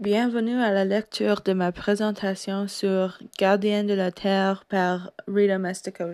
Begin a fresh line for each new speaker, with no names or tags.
Bienvenue à la lecture de ma présentation sur Gardien de la Terre par Rita Mestico